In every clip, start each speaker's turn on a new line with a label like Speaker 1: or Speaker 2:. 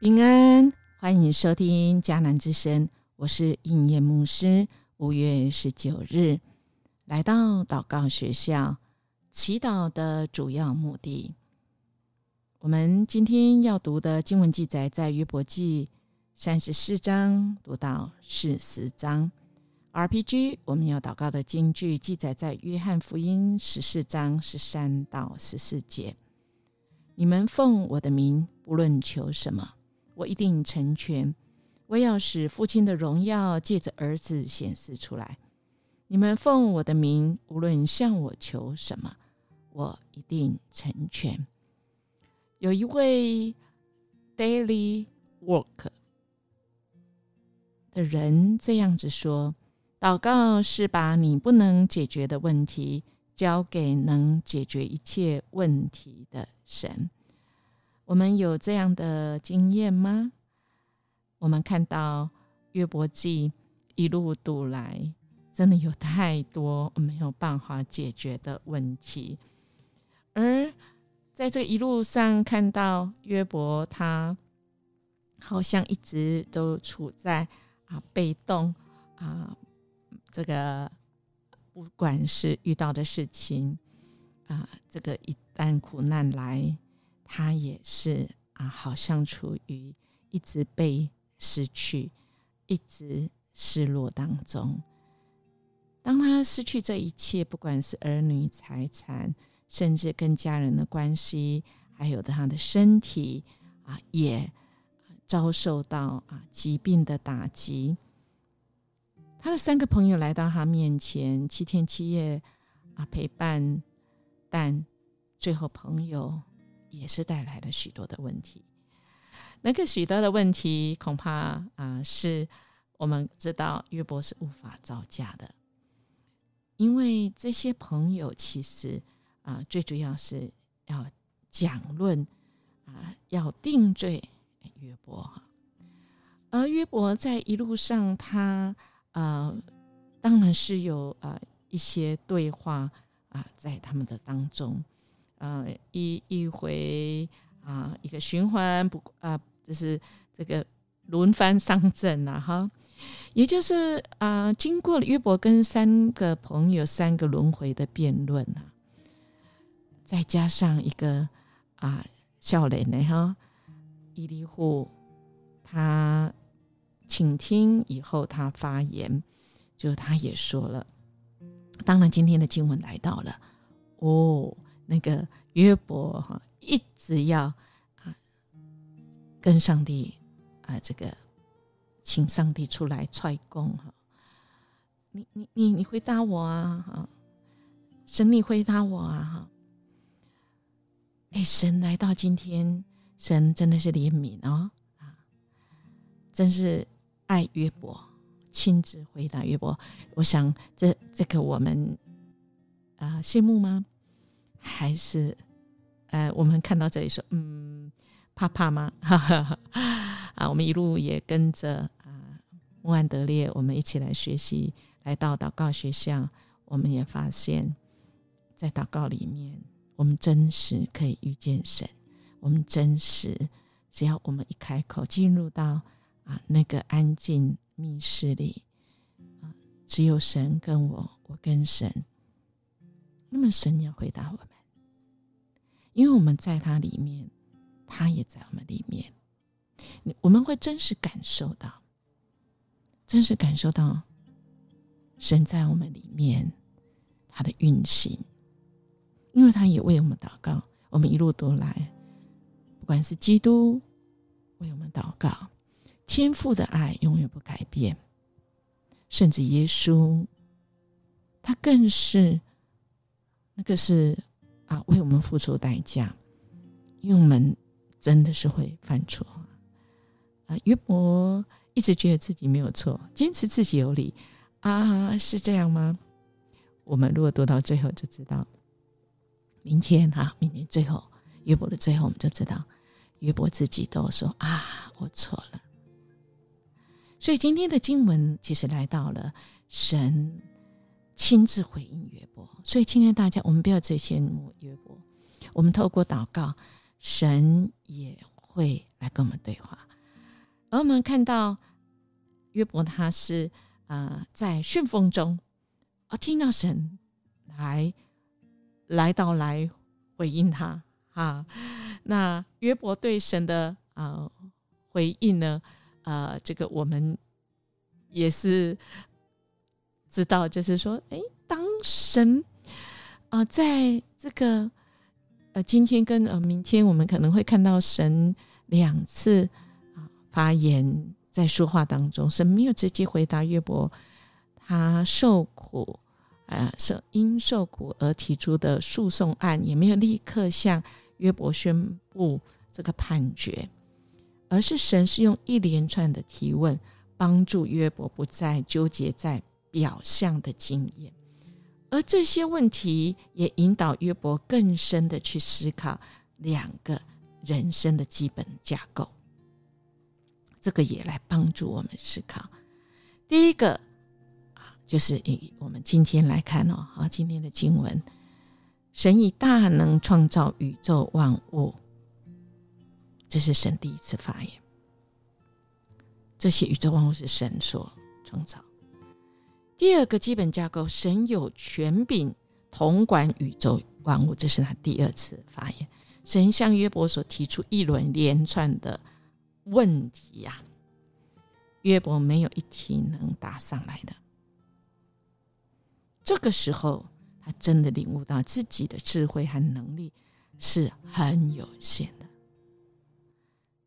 Speaker 1: 平安欢迎收听迦南之声，我是应验牧师。五月十九日来到祷告学校，祈祷的主要目的。我们今天要读的经文记载在约伯记三十四章读到四十章。RPG 我们要祷告的经句记载在约翰福音十四章十三到十四节。你们奉我的名，不论求什么，我一定成全。我要使父亲的荣耀借着儿子显示出来。你们奉我的名，无论向我求什么，我一定成全。有一位 daily work 的人这样子说。祷告是把你不能解决的问题交给能解决一切问题的神。我们有这样的经验吗？我们看到约伯记一路读来，真的有太多没有办法解决的问题。而在这一路上，看到约伯他好像一直都处在啊被动啊。这个不管是遇到的事情啊，这个一旦苦难来，他也是啊，好像处于一直被失去、一直失落当中。当他失去这一切，不管是儿女、财产，甚至跟家人的关系，还有他的身体啊，也遭受到啊疾病的打击。他的三个朋友来到他面前，七天七夜啊陪伴，但最后朋友也是带来了许多的问题。那个许多的问题，恐怕啊是我们知道约伯是无法招架的，因为这些朋友其实啊最主要是要讲论啊要定罪约伯，而约伯在一路上他。呃，当然是有呃一些对话啊，在他们的当中，呃一一回啊一个循环不啊，就是这个轮番上阵啊哈，也就是啊经过了约伯跟三个朋友三个轮回的辩论啊，再加上一个啊笑脸的哈伊利户他。请听，以后他发言，就他也说了。当然，今天的经文来到了，哦，那个约伯哈，一直要啊跟上帝啊，这个请上帝出来踹供哈。你你你你回答我啊哈，神你回答我啊哈。哎，神来到今天，神真的是怜悯哦啊，真是。爱约伯，亲自回答约伯。我想，这这个我们啊羡慕吗？还是呃，我们看到这里说，嗯，怕怕吗？哈 哈啊，我们一路也跟着啊穆安德烈，我们一起来学习，来到祷告学校，我们也发现，在祷告里面，我们真实可以遇见神。我们真实，只要我们一开口，进入到。啊，那个安静密室里，啊，只有神跟我，我跟神。那么神要回答我，因为我们在他里面，他也在我们里面。我们会真实感受到，真实感受到神在我们里面他的运行，因为他也为我们祷告。我们一路都来，不管是基督为我们祷告。天赋的爱永远不改变，甚至耶稣，他更是那个是啊，为我们付出代价，因为我们真的是会犯错啊。约伯一直觉得自己没有错，坚持自己有理啊，是这样吗？我们如果读到最后就知道，明天哈，明天最后约伯的最后，我们就知道约伯自己都说啊，我错了。所以今天的经文其实来到了神亲自回应约伯。所以，亲爱的大家，我们不要最羡慕约伯，我们透过祷告，神也会来跟我们对话。而我们看到约伯他是呃在旋风中啊听到神来来到来回应他啊，那约伯对神的啊回应呢，呃，这个我们也是知道，就是说，哎，当神啊在这个呃今天跟呃明天，我们可能会看到神两次啊。发言在说话当中，神没有直接回答约伯，他受苦，呃，受因受苦而提出的诉讼案，也没有立刻向约伯宣布这个判决，而是神是用一连串的提问，帮助约伯不再纠结在表象的经验，而这些问题也引导约伯更深的去思考两个人生的基本架构。这个也来帮助我们思考。第一个啊，就是以我们今天来看哦，啊，今天的经文，神以大能创造宇宙万物，这是神第一次发言。这些宇宙万物是神所创造。第二个基本架构，神有权柄统管宇宙万物，这是他第二次发言。神向约伯所提出一轮连串的。问题呀，约伯没有一题能答上来的。这个时候，他真的领悟到自己的智慧和能力是很有限的。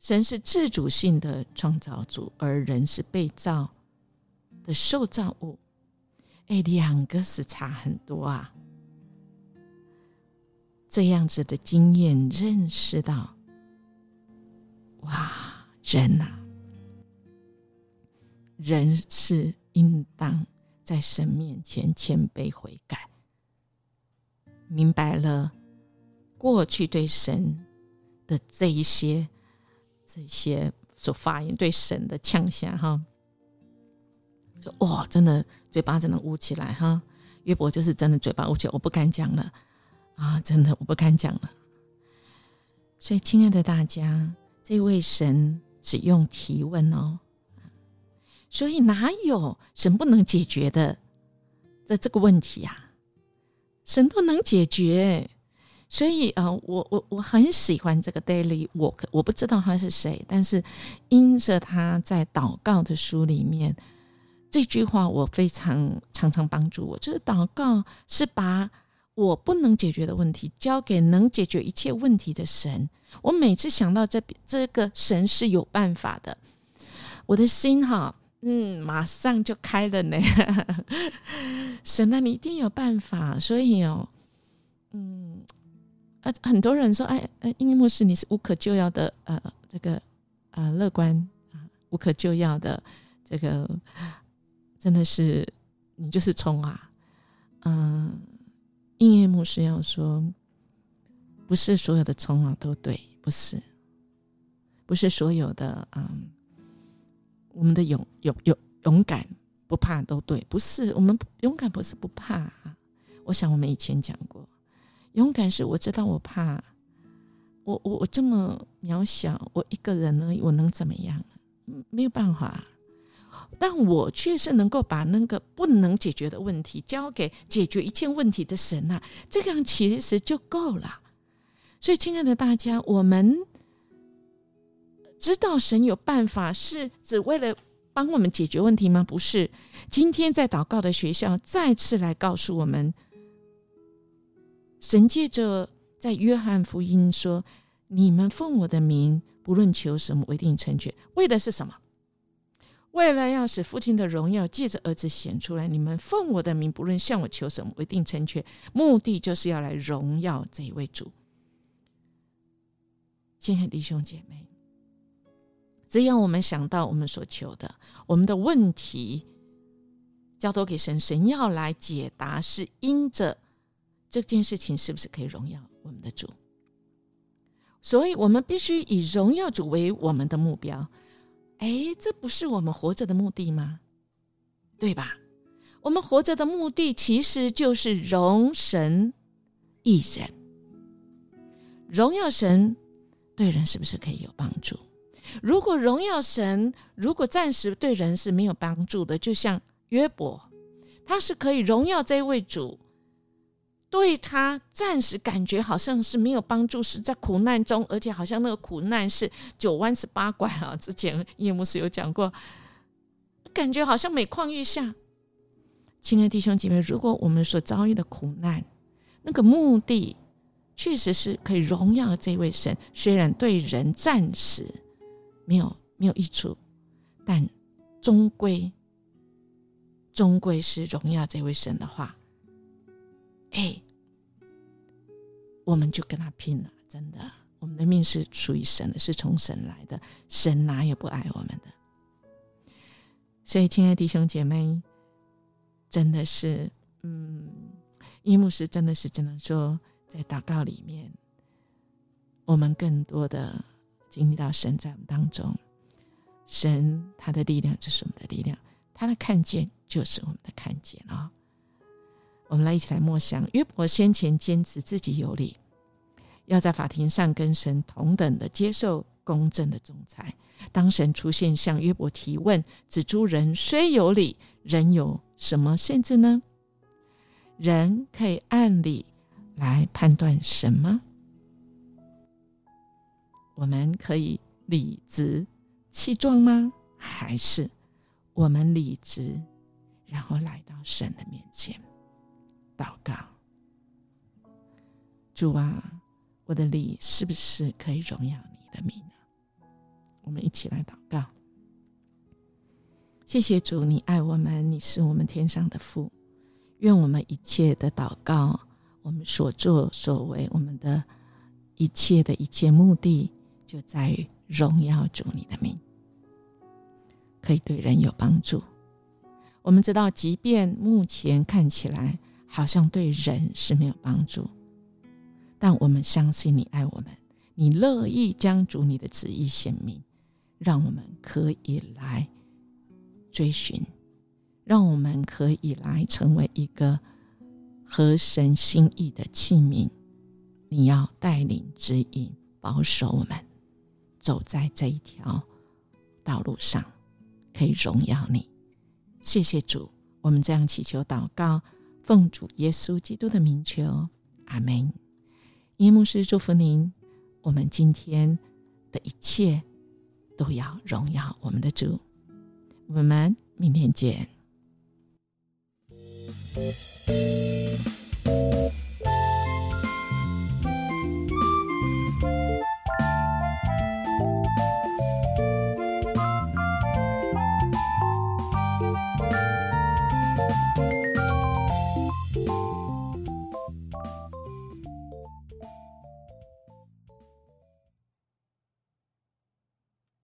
Speaker 1: 神是自主性的创造主，而人是被造的受造物。哎，两个是差很多啊。这样子的经验，认识到，哇！人呐，人是应当在神面前谦卑悔改，明白了过去对神的这一些、这些所发言对神的呛下哈，就哇，真的嘴巴真的捂起来哈。约伯就是真的嘴巴捂起来，我不敢讲了啊，真的我不敢讲了。所以，亲爱的大家，这位神。只用提问哦，所以哪有神不能解决的的这个问题呀？神都能解决，所以啊，我我我很喜欢这个 daily work。我不知道他是谁，但是因着他在祷告的书里面这句话，我非常常常帮助我，就是祷告是把。我不能解决的问题，交给能解决一切问题的神。我每次想到这这个神是有办法的，我的心哈，嗯，马上就开了呢。神啊，你一定有办法。所以哦，嗯，呃，很多人说，哎，呃，英牧师，你是无可救药的，呃，这个啊，乐观啊，无可救药的，这个真的是你就是冲啊，嗯。应验牧师要说：“不是所有的冲啊都对，不是，不是所有的嗯，我们的勇勇勇勇敢不怕都对，不是我们勇敢不是不怕啊。我想我们以前讲过，勇敢是我知道我怕，我我我这么渺小，我一个人呢，我能怎么样？嗯没有办法。”但我却是能够把那个不能解决的问题交给解决一切问题的神呐，这样其实就够了。所以，亲爱的大家，我们知道神有办法，是只为了帮我们解决问题吗？不是。今天在祷告的学校再次来告诉我们，神借着在约翰福音说：“你们奉我的名，不论求什么，我一定成全。”为的是什么？为了要使父亲的荣耀借着儿子显出来，你们奉我的名，不论向我求什么，我一定成全。目的就是要来荣耀这一位主。亲爱的弟兄姐妹，只要我们想到我们所求的，我们的问题交托给神，神要来解答，是因着这件事情是不是可以荣耀我们的主？所以我们必须以荣耀主为我们的目标。哎，这不是我们活着的目的吗？对吧？我们活着的目的其实就是荣神一人，荣耀神对人是不是可以有帮助？如果荣耀神，如果暂时对人是没有帮助的，就像约伯，他是可以荣耀这位主，对他暂时感觉好像是没有帮助，是在苦难中，而且好像那个苦难是九弯十八拐啊。之前叶牧师有讲过，感觉好像每况愈下。亲爱的弟兄姐妹，如果我们所遭遇的苦难，那个目的确实是可以荣耀这位神，虽然对人暂时没有没有益处，但终归终归是荣耀这位神的话，哎，我们就跟他拼了！真的，我们的命是属于神的，是从神来的，神哪有不爱我们的？所以，亲爱的弟兄姐妹，真的是，嗯。伊牧师真的是只能说，在祷告里面，我们更多的经历到神在我们当中，神他的力量就是我们的力量，他的看见就是我们的看见啊！我们来一起来默想，约伯先前坚持自己有理，要在法庭上跟神同等的接受公正的仲裁。当神出现向约伯提问，指出人虽有理，人有什么限制呢？人可以按理来判断什么？我们可以理直气壮吗？还是我们理直，然后来到神的面前祷告？主啊，我的理是不是可以荣耀你的名呢？我们一起来祷告。谢谢主，你爱我们，你是我们天上的父。愿我们一切的祷告，我们所作所为，我们的一切的一切目的，就在于荣耀主你的名，可以对人有帮助。我们知道，即便目前看起来好像对人是没有帮助，但我们相信你爱我们，你乐意将主你的旨意显明，让我们可以来追寻。让我们可以来成为一个合神心意的器皿。你要带领、指引、保守我们走在这一条道路上，可以荣耀你。谢谢主，我们这样祈求祷告，奉主耶稣基督的名求，阿门。因牧师祝福您，我们今天的一切都要荣耀我们的主。我们明天见。